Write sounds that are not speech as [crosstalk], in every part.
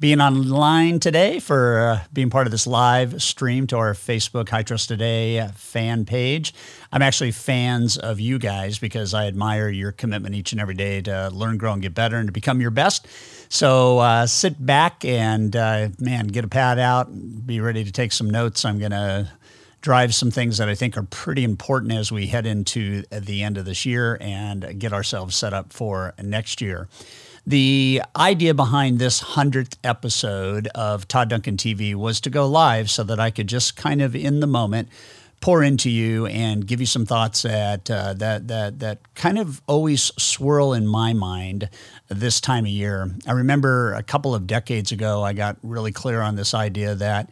being online today, for uh, being part of this live stream to our Facebook High Trust Today fan page. I'm actually fans of you guys because I admire your commitment each and every day to learn, grow, and get better and to become your best. So uh, sit back and, uh, man, get a pad out, be ready to take some notes. I'm going to drive some things that I think are pretty important as we head into the end of this year and get ourselves set up for next year. The idea behind this 100th episode of Todd Duncan TV was to go live so that I could just kind of in the moment pour into you and give you some thoughts that uh, that that that kind of always swirl in my mind this time of year. I remember a couple of decades ago I got really clear on this idea that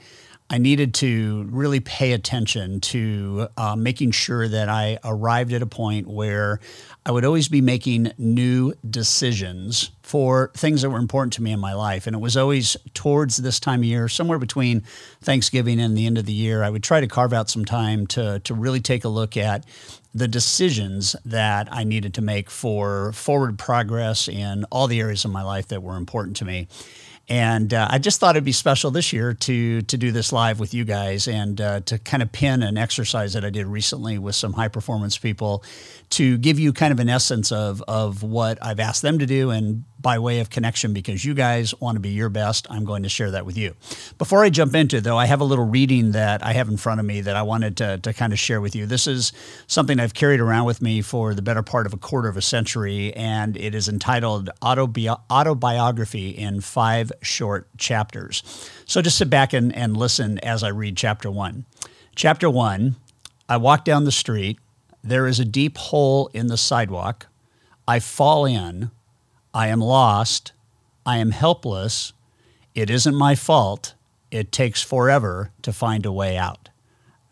I needed to really pay attention to uh, making sure that I arrived at a point where I would always be making new decisions for things that were important to me in my life. And it was always towards this time of year, somewhere between Thanksgiving and the end of the year, I would try to carve out some time to, to really take a look at the decisions that I needed to make for forward progress in all the areas of my life that were important to me. And uh, I just thought it'd be special this year to to do this live with you guys and uh, to kind of pin an exercise that I did recently with some high performance people to give you kind of an essence of of what I've asked them to do and by way of connection because you guys want to be your best. I'm going to share that with you. Before I jump into it, though, I have a little reading that I have in front of me that I wanted to, to kind of share with you. This is something I've carried around with me for the better part of a quarter of a century, and it is entitled Autobi- Autobiography in Five Short Chapters. So just sit back and, and listen as I read chapter one. Chapter one I walk down the street. There is a deep hole in the sidewalk. I fall in. I am lost. I am helpless. It isn't my fault. It takes forever to find a way out.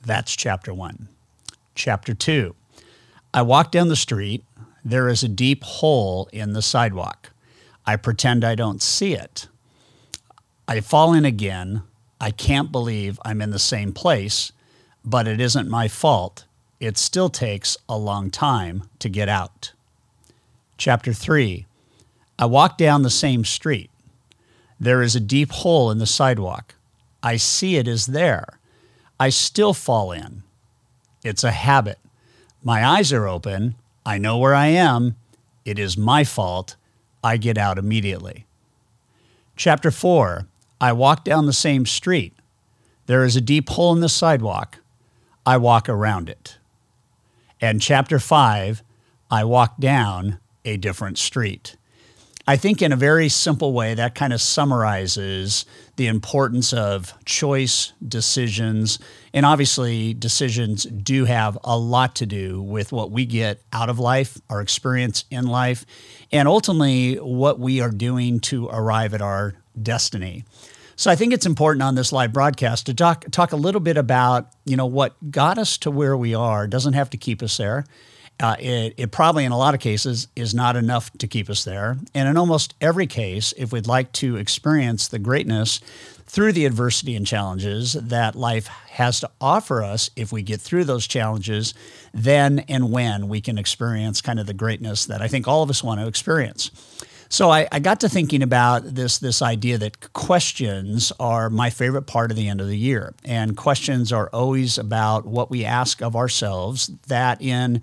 That's chapter one. Chapter two I walk down the street. There is a deep hole in the sidewalk. I pretend I don't see it. I fall in again. I can't believe I'm in the same place, but it isn't my fault. It still takes a long time to get out. Chapter 3 I walk down the same street. There is a deep hole in the sidewalk. I see it is there. I still fall in. It's a habit. My eyes are open. I know where I am. It is my fault. I get out immediately. Chapter 4 I walk down the same street. There is a deep hole in the sidewalk. I walk around it. And chapter 5 I walk down a different street. I think, in a very simple way, that kind of summarizes the importance of choice, decisions. And obviously, decisions do have a lot to do with what we get out of life, our experience in life, and ultimately what we are doing to arrive at our destiny. So I think it's important on this live broadcast to talk talk a little bit about, you know, what got us to where we are doesn't have to keep us there uh, it, it, probably in a lot of cases is not enough to keep us there. And in almost every case, if we'd like to experience the greatness through the adversity and challenges that life has to offer us, if we get through those challenges, then and when we can experience kind of the greatness that I think all of us want to experience. So I, I, got to thinking about this this idea that questions are my favorite part of the end of the year, and questions are always about what we ask of ourselves. That in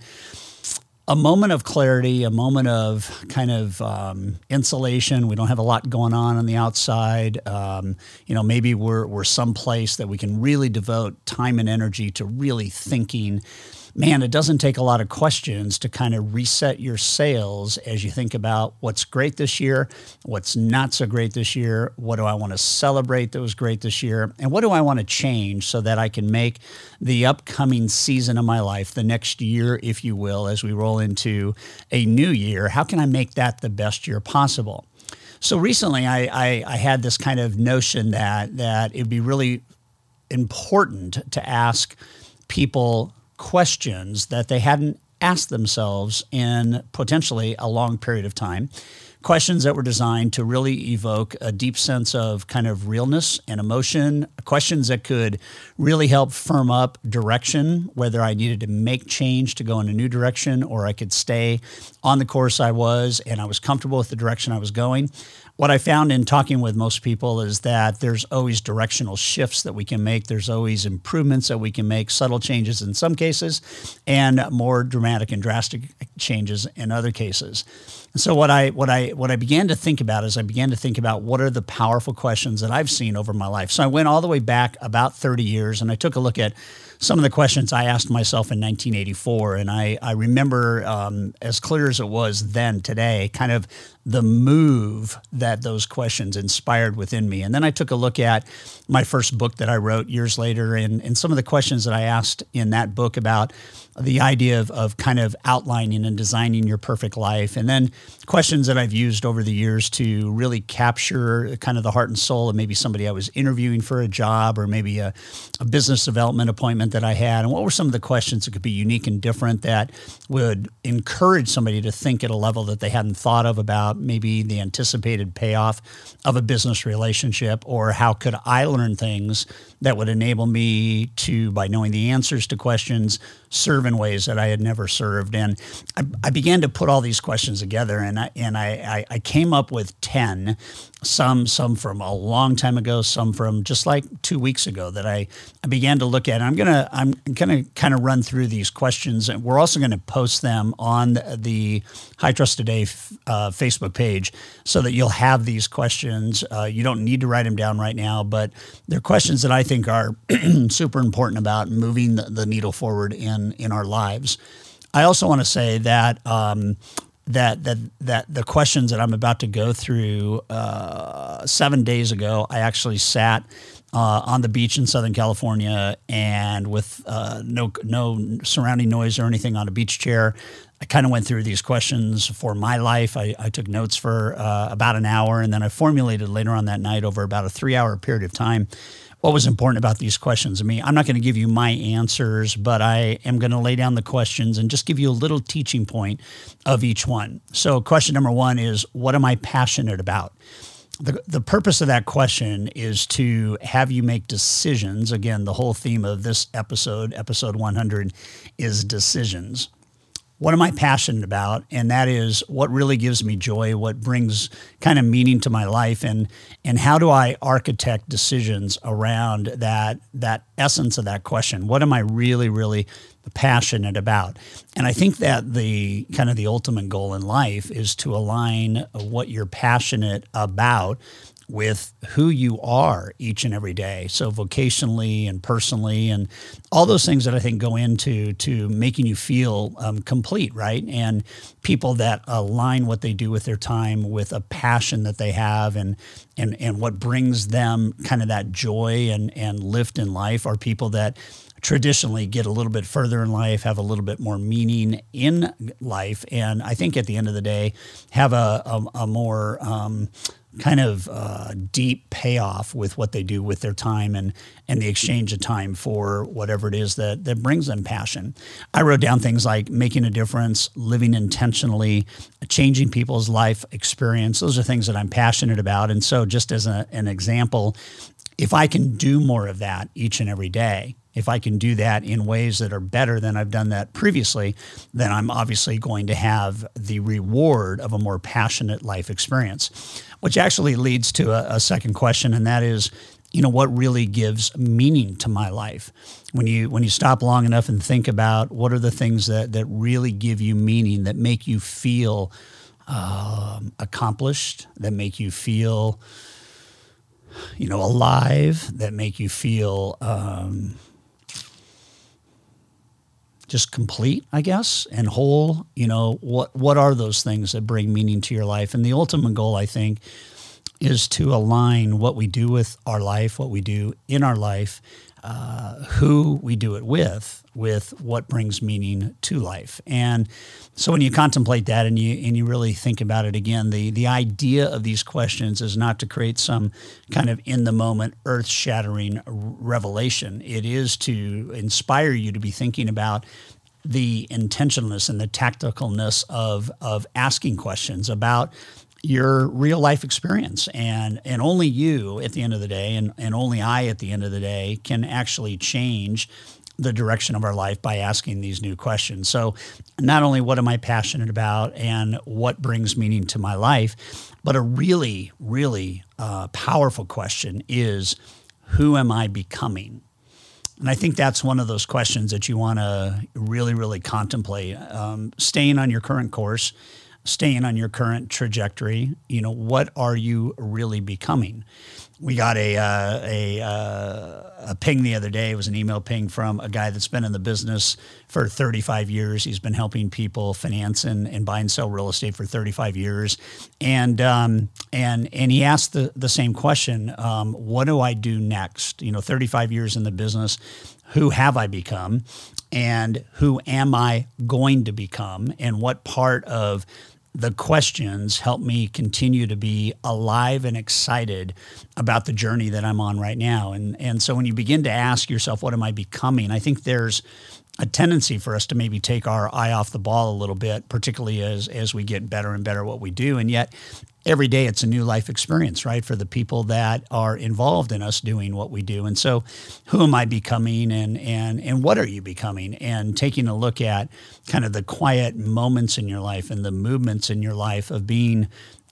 a moment of clarity, a moment of kind of um, insulation. We don't have a lot going on on the outside. Um, you know, maybe we're we're someplace that we can really devote time and energy to really thinking man, it doesn't take a lot of questions to kind of reset your sales as you think about what's great this year, what's not so great this year, what do I want to celebrate that was great this year, and what do I want to change so that I can make the upcoming season of my life, the next year, if you will, as we roll into a new year, how can I make that the best year possible? So recently, I, I, I had this kind of notion that that it'd be really important to ask people questions that they hadn't asked themselves in potentially a long period of time. Questions that were designed to really evoke a deep sense of kind of realness and emotion, questions that could really help firm up direction, whether I needed to make change to go in a new direction or I could stay on the course I was and I was comfortable with the direction I was going what I found in talking with most people is that there's always directional shifts that we can make. There's always improvements that we can make, subtle changes in some cases, and more dramatic and drastic changes in other cases. And so what I what I what I began to think about is I began to think about what are the powerful questions that I've seen over my life. So I went all the way back about 30 years and I took a look at some of the questions I asked myself in 1984. And I, I remember um, as clear as it was then today, kind of the move that those questions inspired within me. And then I took a look at my first book that I wrote years later and, and some of the questions that I asked in that book about the idea of, of kind of outlining and designing your perfect life. And then questions that I've used over the years to really capture kind of the heart and soul of maybe somebody I was interviewing for a job or maybe a, a business development appointment that I had. And what were some of the questions that could be unique and different that would encourage somebody to think at a level that they hadn't thought of about maybe the anticipated payoff of a business relationship or how could I learn things that would enable me to, by knowing the answers to questions, serve in ways that I had never served. And I, I began to put all these questions together, and I and I, I, I came up with ten some some from a long time ago, some from just like two weeks ago that I, I began to look at. I'm gonna I'm gonna kind of run through these questions, and we're also to post them on the High Trust Today uh, Facebook page so that you'll have these questions. Uh, you don't need to write them down right now, but they're questions that I think are [clears throat] super important about moving the, the, needle forward in in our lives. I also want to say that um, that that that the questions that I'm about to go through uh, seven days ago, I actually sat uh, on the beach in Southern California and with uh, no no surrounding noise or anything on a beach chair. I kind of went through these questions for my life. I, I took notes for uh, about an hour, and then I formulated later on that night over about a three hour period of time what was important about these questions. I mean, I'm not going to give you my answers, but I am going to lay down the questions and just give you a little teaching point of each one. So, question number one is What am I passionate about? The, the purpose of that question is to have you make decisions. Again, the whole theme of this episode, episode 100, is decisions what am I passionate about? And that is what really gives me joy, what brings kind of meaning to my life, and and how do I architect decisions around that that essence of that question? What am I really, really passionate about? And I think that the kind of the ultimate goal in life is to align what you're passionate about with who you are each and every day. So vocationally and personally, and all those things that I think go into to making you feel um, complete, right? And people that align what they do with their time with a passion that they have, and and and what brings them kind of that joy and and lift in life are people that traditionally get a little bit further in life, have a little bit more meaning in life, and I think at the end of the day, have a a, a more um, kind of uh, deep payoff with what they do with their time and and the exchange of time for whatever it is that that brings them passion. I wrote down things like making a difference, living intentionally, changing people's life experience. Those are things that I'm passionate about. And so, just as a, an example, if I can do more of that each and every day, if I can do that in ways that are better than I've done that previously, then I'm obviously going to have the reward of a more passionate life experience, which actually leads to a, a second question, and that is, you know, what really gives meaning to my life? When you when you stop long enough and think about what are the things that that really give you meaning, that make you feel um, accomplished, that make you feel you know, alive, that make you feel um, just complete, I guess, and whole. You know, what what are those things that bring meaning to your life? And the ultimate goal, I think, is to align what we do with our life, what we do in our life, uh, who we do it with, with what brings meaning to life. And so when you contemplate that and you and you really think about it again, the the idea of these questions is not to create some kind of in the moment earth shattering revelation. It is to inspire you to be thinking about the intentionalness and the tacticalness of of asking questions about your real life experience and and only you at the end of the day and, and only I at the end of the day can actually change the direction of our life by asking these new questions. So not only what am I passionate about and what brings meaning to my life, but a really, really uh, powerful question is who am I becoming? And I think that's one of those questions that you want to really, really contemplate. Um, staying on your current course, staying on your current trajectory. You know, what are you really becoming? We got a uh, a uh, a ping the other day. It was an email ping from a guy that's been in the business for 35 years. He's been helping people finance and, and buy and sell real estate for 35 years, and um, and and he asked the the same question: um, What do I do next? You know, 35 years in the business. Who have I become? And who am I going to become? And what part of the questions help me continue to be alive and excited about the journey that I'm on right now. And and so when you begin to ask yourself, what am I becoming? I think there's a tendency for us to maybe take our eye off the ball a little bit, particularly as as we get better and better at what we do. And yet every day it's a new life experience, right? For the people that are involved in us doing what we do. And so who am I becoming and and and what are you becoming? And taking a look at kind of the quiet moments in your life and the movements in your life of being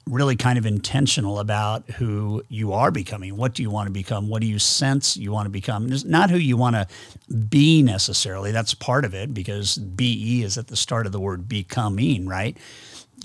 really kind of intentional about who you are becoming. What do you want to become? What do you sense you want to become? It's not who you want to be necessarily. That's part of it because BE is at the start of the word becoming, right?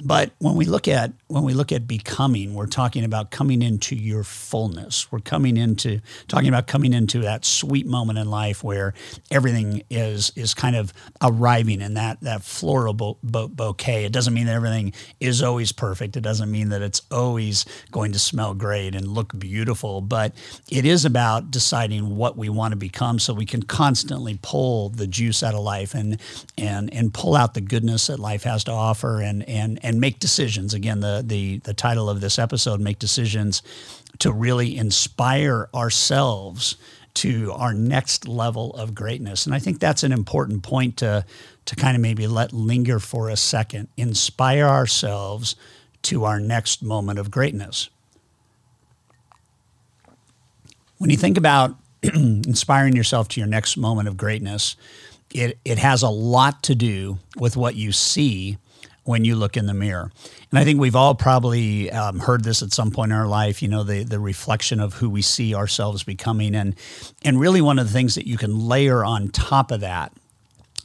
But when we look at when we look at becoming, we're talking about coming into your fullness. We're coming into talking about coming into that sweet moment in life where everything is is kind of arriving in that that floral bo- bo- bouquet. It doesn't mean that everything is always perfect. It doesn't mean that it's always going to smell great and look beautiful. But it is about deciding what we want to become, so we can constantly pull the juice out of life and and and pull out the goodness that life has to offer and and and make decisions. Again, the the the title of this episode, make decisions to really inspire ourselves to our next level of greatness. And I think that's an important point to to kind of maybe let linger for a second. Inspire ourselves to our next moment of greatness. When you think about [clears throat] inspiring yourself to your next moment of greatness, it, it has a lot to do with what you see when you look in the mirror. And I think we've all probably um, heard this at some point in our life, you know, the, the reflection of who we see ourselves becoming. And, and really, one of the things that you can layer on top of that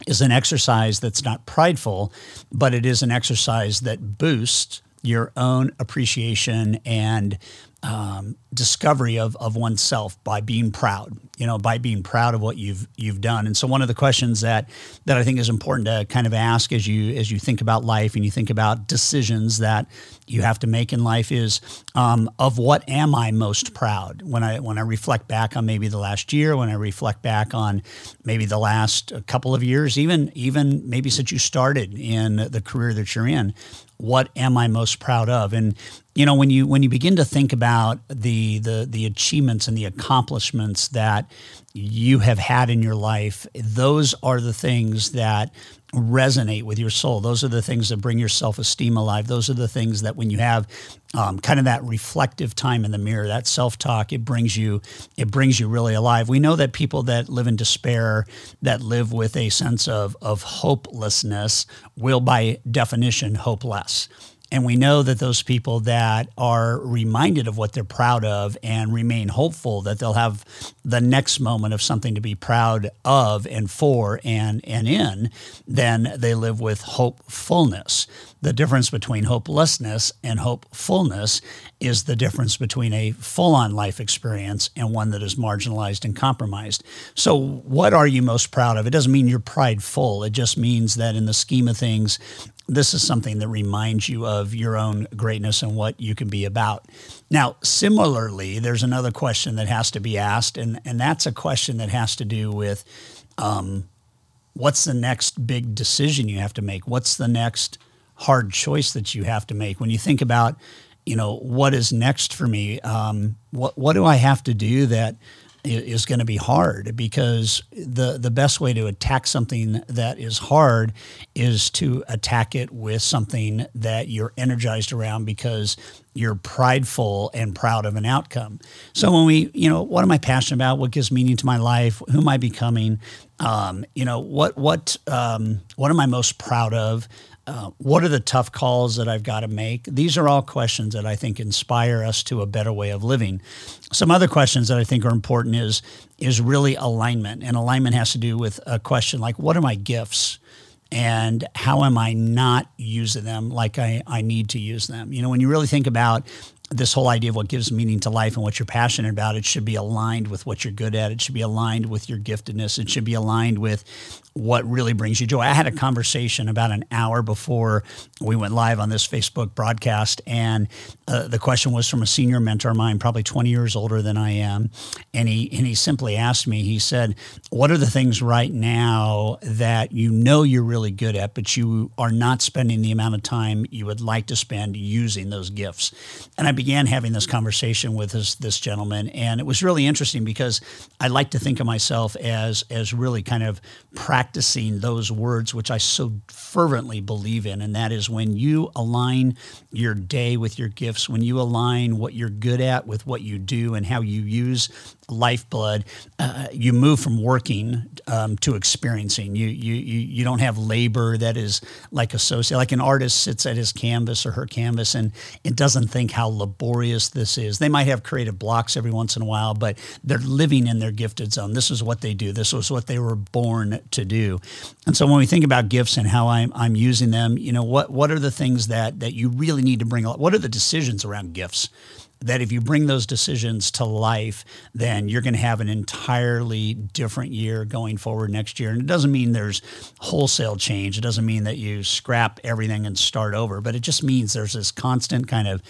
is an exercise that's not prideful, but it is an exercise that boosts your own appreciation and um, discovery of, of oneself by being proud, you know, by being proud of what you've you've done. And so one of the questions that that I think is important to kind of ask as you as you think about life and you think about decisions that you have to make in life is um, of what am I most proud when I when I reflect back on maybe the last year, when I reflect back on maybe the last couple of years, even even maybe since you started in the career that you're in, what am I most proud of? And you know when you when you begin to think about the the the achievements and the accomplishments that you have had in your life those are the things that resonate with your soul. Those are the things that bring your self-esteem alive. Those are the things that when you have um, kind of that reflective time in the mirror that self-talk it brings you it brings you really alive. We know that people that live in despair that live with a sense of of hopelessness will by definition hopeless and we know that those people that are reminded of what they're proud of and remain hopeful that they'll have the next moment of something to be proud of and for and, and in, then they live with hopefulness. The difference between hopelessness and hopefulness is the difference between a full on life experience and one that is marginalized and compromised. So, what are you most proud of? It doesn't mean you're prideful, it just means that in the scheme of things, this is something that reminds you of your own greatness and what you can be about. Now, similarly, there's another question that has to be asked, and, and that's a question that has to do with um, what's the next big decision you have to make? What's the next hard choice that you have to make? When you think about, you know, what is next for me? Um, what what do I have to do that is going to be hard because the the best way to attack something that is hard is to attack it with something that you're energized around because you're prideful and proud of an outcome. So when we, you know, what am I passionate about? What gives meaning to my life? Who am I becoming? Um, you know, what what um, what am I most proud of? Uh, what are the tough calls that I've got to make? These are all questions that I think inspire us to a better way of living. Some other questions that I think are important is is really alignment, and alignment has to do with a question like, what are my gifts? and how am I not using them like I, I need to use them? You know, when you really think about this whole idea of what gives meaning to life and what you're passionate about, it should be aligned with what you're good at. It should be aligned with your giftedness. It should be aligned with what really brings you joy. I had a conversation about an hour before we went live on this Facebook broadcast, and uh, the question was from a senior mentor of mine, probably 20 years older than I am, and he and he simply asked me. He said, "What are the things right now that you know you're really good at, but you are not spending the amount of time you would like to spend using those gifts?" And I began having this conversation with this this gentleman, and it was really interesting because I like to think of myself as as really kind of practical practicing those words, which I so fervently believe in. And that is when you align your day with your gifts, when you align what you're good at with what you do and how you use lifeblood, uh, you move from working um, to experiencing. You, you you you don't have labor that is like associated. Like an artist sits at his canvas or her canvas and it doesn't think how laborious this is. They might have creative blocks every once in a while, but they're living in their gifted zone. This is what they do. This was what they were born to do. And so when we think about gifts and how I'm I'm using them, you know what what are the things that that you really need to bring? What are the decisions around gifts? That if you bring those decisions to life, then you're going to have an entirely different year going forward next year. And it doesn't mean there's wholesale change. It doesn't mean that you scrap everything and start over, but it just means there's this constant kind of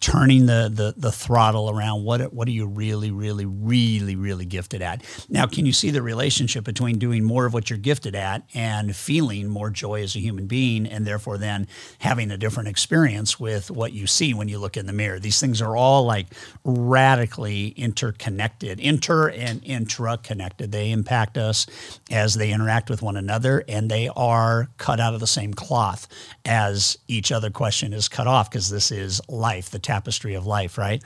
turning the, the, the throttle around what, what are you really, really, really, really gifted at? Now, can you see the relationship between doing more of what you're gifted at and feeling more joy as a human being and therefore then having a different experience with what you see when you look in the mirror? These things are all like radically interconnected, inter and intra connected. They impact us as they interact with one another and they are cut out of the same cloth as each other question is cut off because this is life. The tapestry of life, right?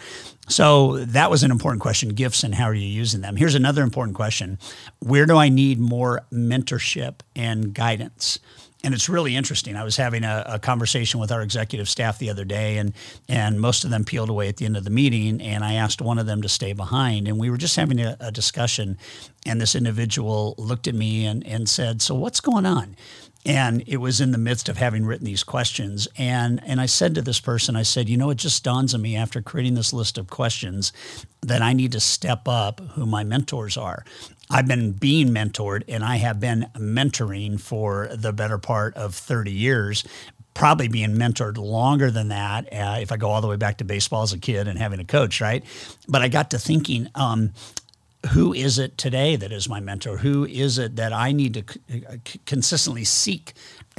So that was an important question gifts and how are you using them? Here's another important question Where do I need more mentorship and guidance? And it's really interesting. I was having a, a, conversation with our executive staff the other day, and and most of them peeled away at the end of the meeting. And I asked one of them to stay behind, and we were just having a, a discussion. And this individual looked at me and and said, "So what's going on?" and it was in the midst of having written these questions and and I said to this person I said you know it just dawns on me after creating this list of questions that I need to step up who my mentors are I've been being mentored and I have been mentoring for the better part of 30 years probably being mentored longer than that uh, if I go all the way back to baseball as a kid and having a coach, right? But I got to thinking, um, who is it today that is my mentor? Who is it that I need to uh, consistently seek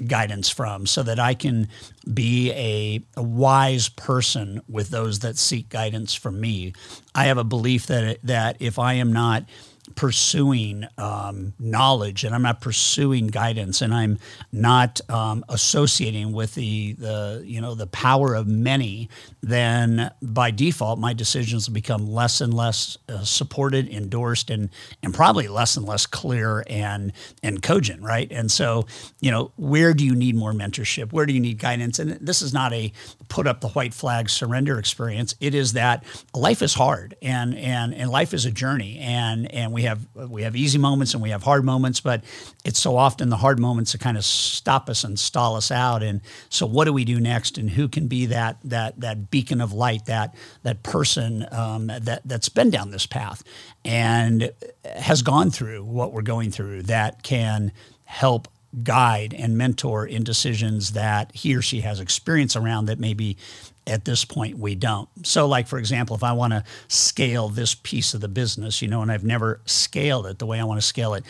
guidance from so that I can be a, a, wise person with those that seek guidance from me? I have a belief that, that if I am not pursuing um, knowledge and I'm not pursuing guidance and I'm not um, associating with the, the you know the power of many, then by default my decisions will become less and less uh, supported, endorsed, and and probably less and less clear and and cogent, right? And so you know where do you need more mentorship? Where do you need guidance? And this is not a put up the white flag surrender experience. It is that life is hard and and and life is a journey and and we have we have easy moments and we have hard moments, but it's so often the hard moments that kind of stop us and stall us out. And so, what do we do next? And who can be that that that beacon of light, that that person um, that that's been down this path and has gone through what we're going through that can help guide and mentor in decisions that he or she has experience around that maybe at this point we don't. So like for example, if I want to scale this piece of the business, you know, and I've never scaled it the way I want to scale it,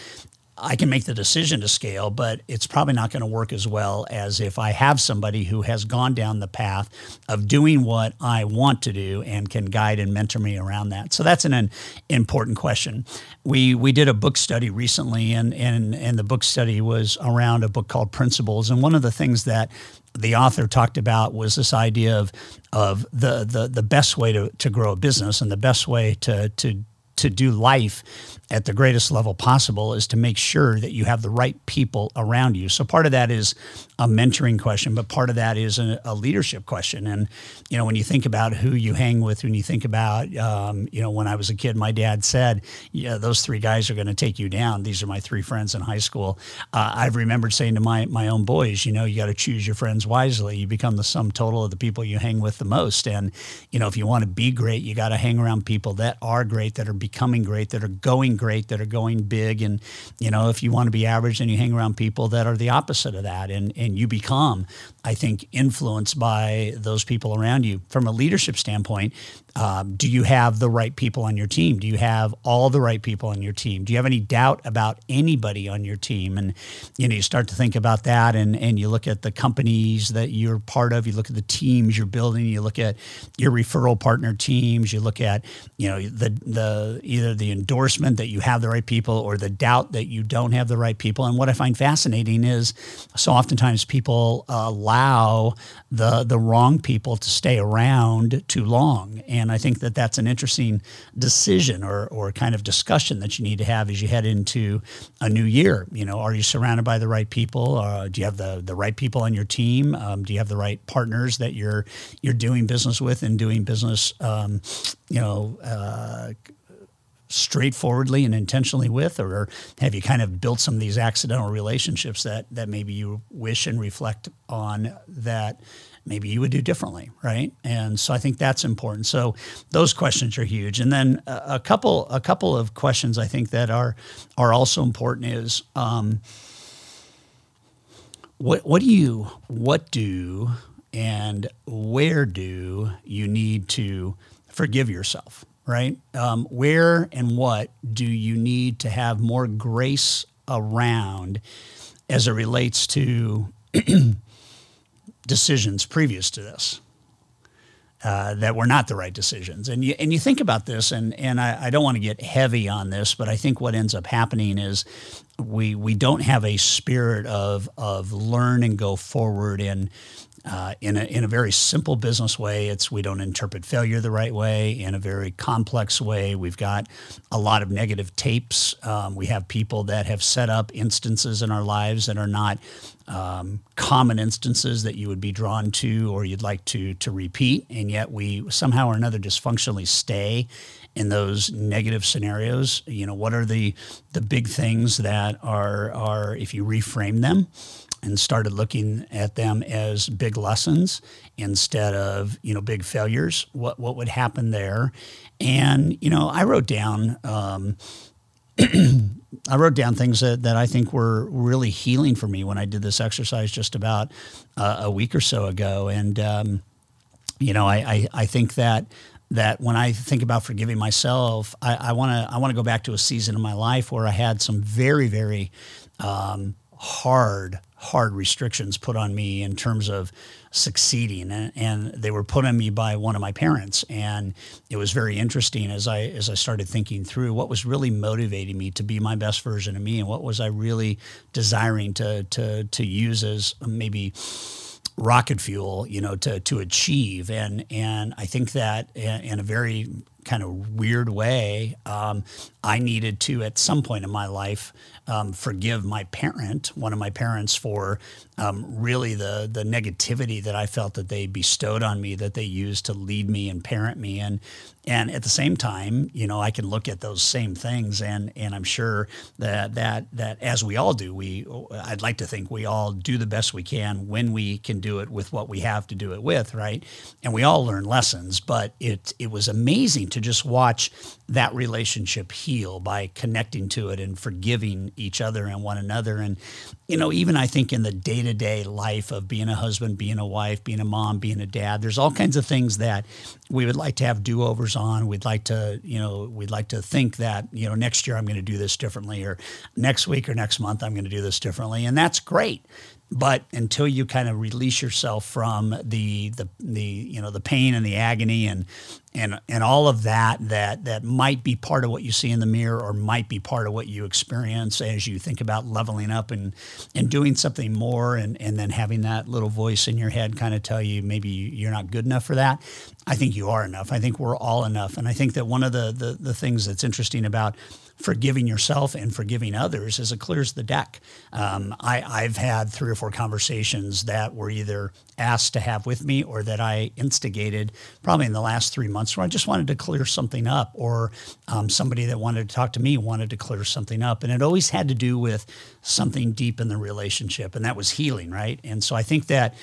I can make the decision to scale, but it's probably not going to work as well as if I have somebody who has gone down the path of doing what I want to do and can guide and mentor me around that. So that's an, an important question. We we did a book study recently, and and and the book study was around a book called Principles, and one of the things that the author talked about was this idea of of the the the best way to, to grow a business and the best way to to to do life at the greatest level possible is to make sure that you have the right people around you. So part of that is a mentoring question, but part of that is a, a leadership question. And you know, when you think about who you hang with, when you think about, um, you know, when I was a kid, my dad said, "Yeah, those three guys are going to take you down. These are my three friends in high school." Uh, I've remembered saying to my my own boys, you know, you got to choose your friends wisely. You become the sum total of the people you hang with the most. And you know, if you want to be great, you got to hang around people that are great, that are becoming great, that are going great, that are going big. And, you know, if you want to be average, then you hang around people that are the opposite of that. And, and you become, I think, influenced by those people around you. From a leadership standpoint, um, do you have the right people on your team? Do you have all the right people on your team? Do you have any doubt about anybody on your team? And you know, you start to think about that, and and you look at the companies that you're part of. You look at the teams you're building. You look at your referral partner teams. You look at you know the the either the endorsement that you have the right people or the doubt that you don't have the right people. And what I find fascinating is so oftentimes people allow the the wrong people to stay around too long and I think that that's an interesting decision or, or kind of discussion that you need to have as you head into a new year. You know, are you surrounded by the right people? Uh, do you have the, the right people on your team? Um, do you have the right partners that you're you're doing business with and doing business, um, you know, uh, straightforwardly and intentionally with, or have you kind of built some of these accidental relationships that that maybe you wish and reflect on that maybe you would do differently, right? And so I think that's important. So those questions are huge. And then a, couple a couple of questions I think that are are also important is um, what what do you what do and where do you need to forgive yourself, right? Um, where and what do you need to have more grace around as it relates to [clears throat] decisions previous to this uh, that were not the right decisions. And you and you think about this, and and I, I don't want to get heavy on this, but I think what ends up happening is we we don't have a spirit of of learn and go forward and uh, in, a, in a very simple business way. It's we don't interpret failure the right way. In a very complex way, we've got a lot of negative tapes. Um, we have people that have set up instances in our lives that are not um, common instances that you would be drawn to or you'd like to to repeat, and yet we somehow or another dysfunctionally stay in those negative scenarios. You know, what are the the big things that are are if you reframe them and started looking at them as big lessons instead of you know big failures. What what would happen there? And you know, I wrote down. Um, [clears throat] I wrote down things that, that I think were really healing for me when I did this exercise just about uh, a week or so ago. And, um, you know, I, I, I, think that that when I think about forgiving myself, I want to I want to go back to a season in my life where I had some very, very um, hard hard restrictions put on me in terms of succeeding. And, and, they were put on me by one of my parents. And it was very interesting as I as I started thinking through what was really motivating me to be my best version of me and what was I really desiring to to to use as maybe rocket fuel you know to to achieve. And and I think that in a very kind of weird way, um, I needed to, at some point in my life, um, forgive my parent, one of my parents, for um, really the the negativity that I felt that they bestowed on me, that they used to lead me and parent me, and And at the same time, you know, I can look at those same things, and and I'm sure that that that as we all do, we I'd like to think we all do the best we can when we can do it with what we have to do it with, right? And we all learn lessons, but it it was amazing to just watch that relationship heal by connecting to it and forgiving each other and one another. And, you know, even I think in the day to day life of being a husband, being a wife, being a mom, being a dad, there's all kinds of things that we would like to have do overs on. We'd like to, you know, we'd like to think that, you know, next year I'm going to do this differently or next week or next month I'm going to do this differently. And that's great but until you kind of release yourself from the the the you know the pain and the agony and and and all of that that that might be part of what you see in the mirror or might be part of what you experience as you think about leveling up and and doing something more and and then having that little voice in your head kind of tell you maybe you're not good enough for that. I think you are enough. I think we're all enough. And I think that one of the the, the things that's interesting about forgiving yourself and forgiving others is it clears the deck. Um, I, I've had three or four conversations that were either asked to have with me or that I instigated probably in the last three months where I just wanted to clear something up or um, somebody that wanted to talk to me wanted to clear something up. And it always had to do with something deep in the relationship, and that was healing, right? And so I think that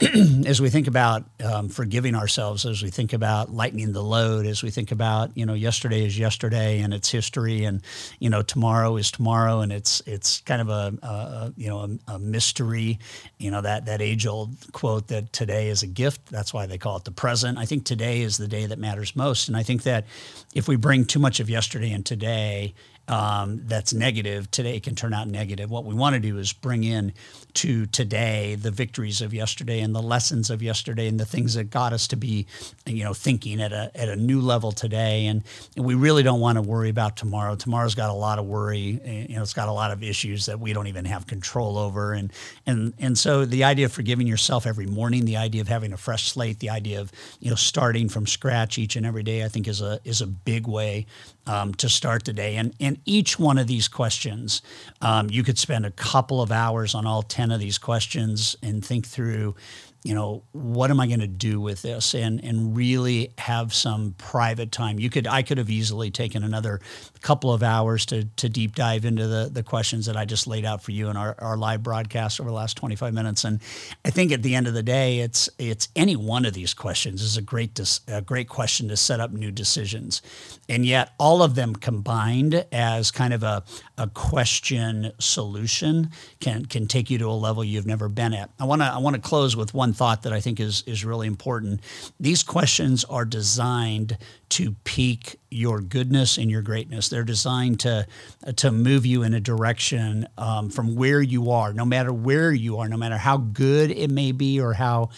[clears throat] as we think about um, forgiving ourselves, as we think about lightening the load, as we think about you know yesterday is yesterday and it's history, and you know tomorrow is tomorrow, and it's it's kind of a, a you know a, a, mystery, you know that that age old quote that today is a gift. That's why they call it the present. I think today is the day that matters most, and I think that if we bring too much of yesterday and today um, that's negative today can turn out negative. What we want to do is bring in to today the victories of yesterday and the lessons of yesterday and the things that got us to be, you know, thinking at a at a new level today. And, and we really don't want to worry about tomorrow. Tomorrow's got a lot of worry. Eh, you know, it's got a lot of issues that we don't even have control over. And and and so the idea of forgiving yourself every morning, the idea of having a fresh slate, the idea of you know starting from scratch each and every day, I think is a is a big way um, to start the day. And, and each one of these questions, um, you could spend a couple of hours on all 10 of these questions and think through you know, what am I going to do with this and and really have some private time. You could I could have easily taken another couple of hours to to deep dive into the the questions that I just laid out for you in our, our live broadcast over the last 25 minutes. And I think at the end of the day, it's it's any one of these questions is a great dis, a great question to set up new decisions. And yet all of them combined as kind of a, a question solution can can take you to a level you've never been at. I want to I want to close with one thought that I think is is really important. These questions are designed to pique your goodness and your greatness. They're designed to to move you in a direction um, from where you are, no matter where you are, no matter how good it may be or how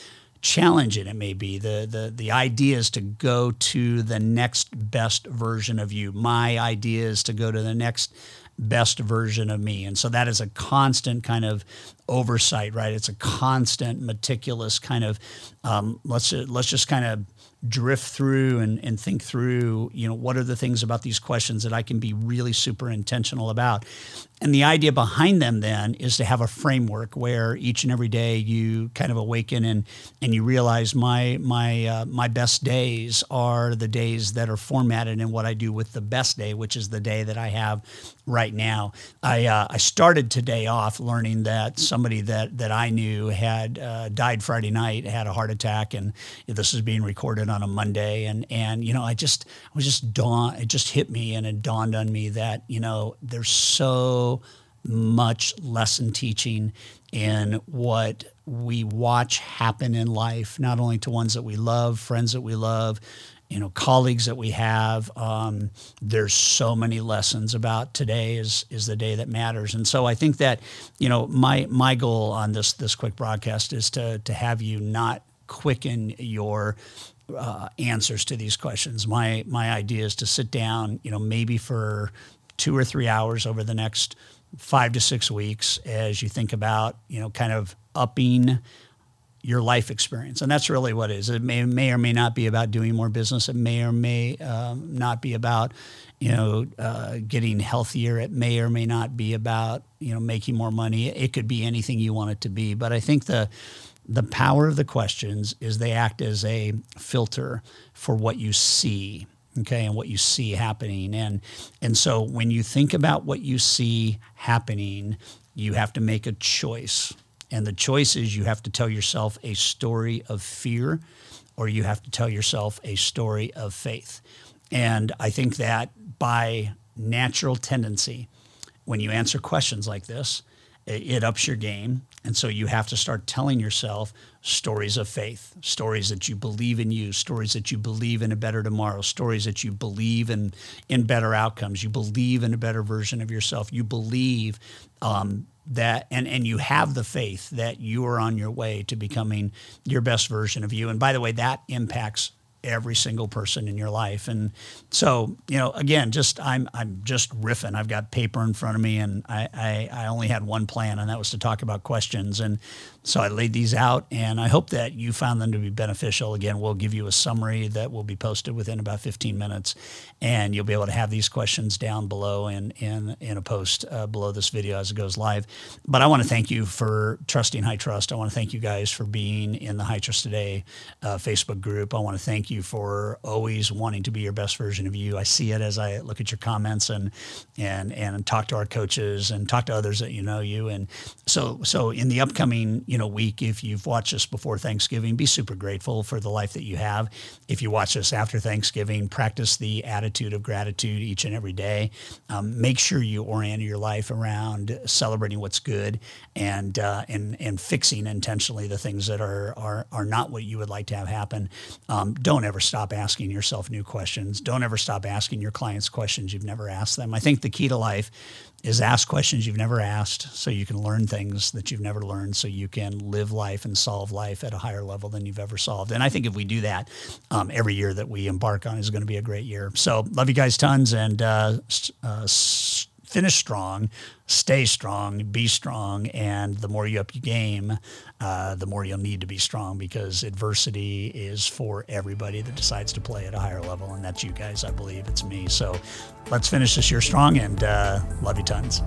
challenging it may be. The, the, the idea is to go to the next best version of you. My idea is to go to the next best version of me. And so that is a constant kind of oversight, right? It's a constant, meticulous kind of um, let's let's just kind of drift through and, and think through, you know, what are the things about these questions that I can be really super intentional about. And the idea behind them then is to have a framework where each and every day you kind of awaken and and you realize my my uh, my best days are the days that are formatted in what I do with the best day, which is the day that I have right now. I uh, I started today off learning that somebody that that I knew had uh, died Friday night, had a heart attack, and this is being recorded on a Monday, and and you know I just I was just dawn it just hit me and it dawned on me that you know there's so much lesson teaching in what we watch happen in life, not only to ones that we love, friends that we love, you know, colleagues that we have. Um, there's so many lessons about today is is the day that matters, and so I think that you know my my goal on this this quick broadcast is to to have you not quicken your uh, answers to these questions. My my idea is to sit down, you know, maybe for two or three hours over the next five to six weeks as you think about, you know, kind of upping your life experience. And that's really what it is. It may, may or may not be about doing more business. It may or may um, not be about, you know, uh, getting healthier. It may or may not be about, you know, making more money. It could be anything you want it to be. But I think the, the power of the questions is they act as a filter for what you see okay and what you see happening. And and so when you think about what you see happening you have to make a choice. And the choice is you have to tell yourself a story of fear or you have to tell yourself a story of faith. And i think that by natural tendency when you answer questions like this it ups your game. And so you have to start telling yourself stories of faith, stories that you believe in you, stories that you believe in a better tomorrow, stories that you believe in in better outcomes. You believe in a better version of yourself. You believe um, that, and and you have the faith that you are on your way to becoming your best version of you. And by the way, that impacts every single person in your life. And so, you know, again, just I'm I'm just riffing. I've got paper in front of me, and I I, I only had one plan, and that was to talk about questions. And so I laid these out, and I hope that you found them to be beneficial. Again, we'll give you a summary that will be posted within about 15 minutes, and you'll be able to have these questions down below in in, in a post uh, below this video as it goes live. But I want to thank you for trusting High Trust. I want to thank you guys for being in the High Trust Today uh, Facebook group. I want to thank you for always wanting to be your best version of you. I see it as I look at your comments and and and talk to our coaches and talk to others that you know you. And so so in the upcoming you know week, if you've watched us before Thanksgiving, be super grateful for the life that you have. If you watch us after Thanksgiving, practice the attitude of gratitude each and every day. Um, make sure you orient your life around celebrating what's good and uh, and and fixing intentionally the things that are are are not what you would like to have happen. Um, don't ever stop asking yourself new questions. Don't ever stop asking your clients questions you've never asked them. I think the key to life is ask questions you've never asked so you can learn things that you've never learned so you can live life and solve life at a higher level than you've ever solved and i think if we do that um, every year that we embark on is going to be a great year so love you guys tons and uh, uh, finish strong, stay strong, be strong, and the more you up your game, uh, the more you'll need to be strong because adversity is for everybody that decides to play at a higher level, and that's you guys. I believe it's me. So let's finish this year strong, and uh, love you tons.